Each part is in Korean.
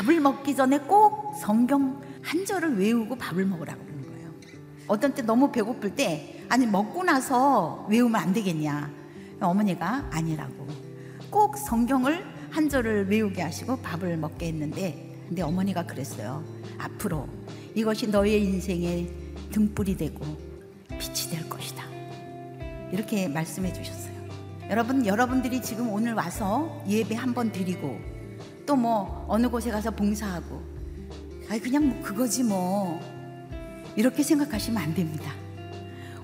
밥을 먹기 전에 꼭 성경 한 절을 외우고 밥을 먹으라고 그러는 거예요. 어떤 때 너무 배고플 때 아니 먹고 나서 외우면 안 되겠냐. 어머니가 아니라고 꼭 성경을 한 절을 외우게 하시고 밥을 먹게 했는데 근데 어머니가 그랬어요. 앞으로 이것이 너의 인생의 등불이 되고 빛이 될 것이다. 이렇게 말씀해 주셨어요. 여러분, 여러분들이 지금 오늘 와서 예배 한번 드리고 또 뭐 어느 곳에 가서 봉사하고 아이 그냥 뭐 그거지 뭐 이렇게 생각하시면 안 됩니다.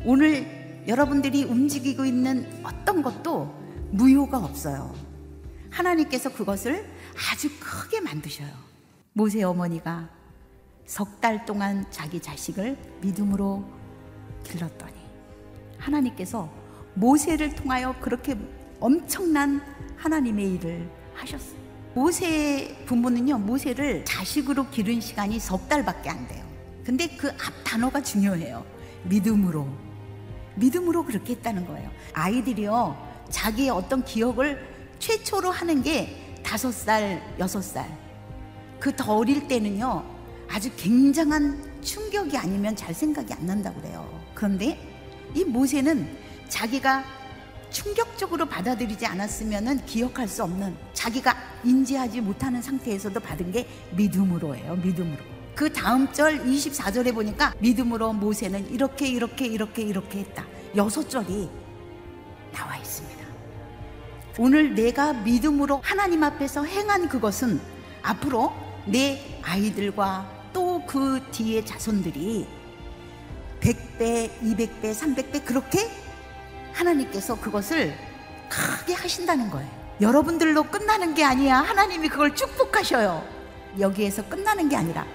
오늘 여러분들이 움직이고 있는 어떤 것도 무효가 없어요. 하나님께서 그것을 아주 크게 만드셔요. 모세 어머니가 석 달 동안 자기 자식을 믿음으로 길렀더니 하나님께서 모세를 통하여 그렇게 엄청난 하나님의 일을 하셨어요. 모세 부모는요, 모세를 자식으로 기른 시간이 석 달밖에 안 돼요. 근데 그 앞 단어가 중요해요. 믿음으로. 믿음으로 그렇게 했다는 거예요. 아이들이요, 자기의 어떤 기억을 최초로 하는 게 다섯 살, 여섯 살. 그 더 어릴 때는요, 아주 굉장한 충격이 아니면 잘 생각이 안 난다고 그래요. 그런데 이 모세는 자기가 충격적으로 받아들이지 않았으면 기억할 수 없는 자기가 인지하지 못하는 상태에서도 받은 게 믿음으로예요. 믿음으로. 그 다음 절 24절에 보니까 믿음으로 모세는 이렇게 이렇게 이렇게 이렇게 했다. 여섯 절이 나와 있습니다. 오늘 내가 믿음으로 하나님 앞에서 행한 그것은 앞으로 내 아이들과 또 그 뒤에 자손들이 100배, 200배, 300배 그렇게 하나님께서 그것을 크게 하신다는 거예요. 여러분들로 끝나는 게 아니야. 하나님이 그걸 축복하셔요. 여기에서 끝나는 게 아니라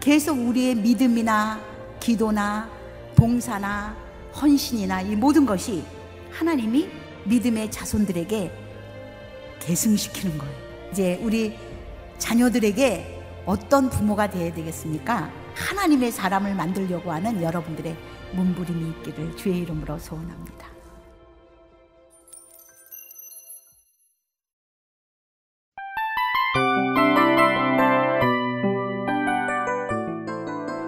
계속 우리의 믿음이나 기도나 봉사나 헌신이나 이 모든 것이 하나님이 믿음의 자손들에게 계승시키는 거예요. 이제 우리 자녀들에게 어떤 부모가 되어야 되겠습니까? 하나님의 사람을 만들려고 하는 여러분들의 몸부림이 있기를 주의 이름으로 소원합니다.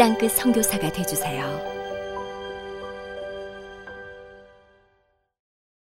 땅끝 성교사가 되주세요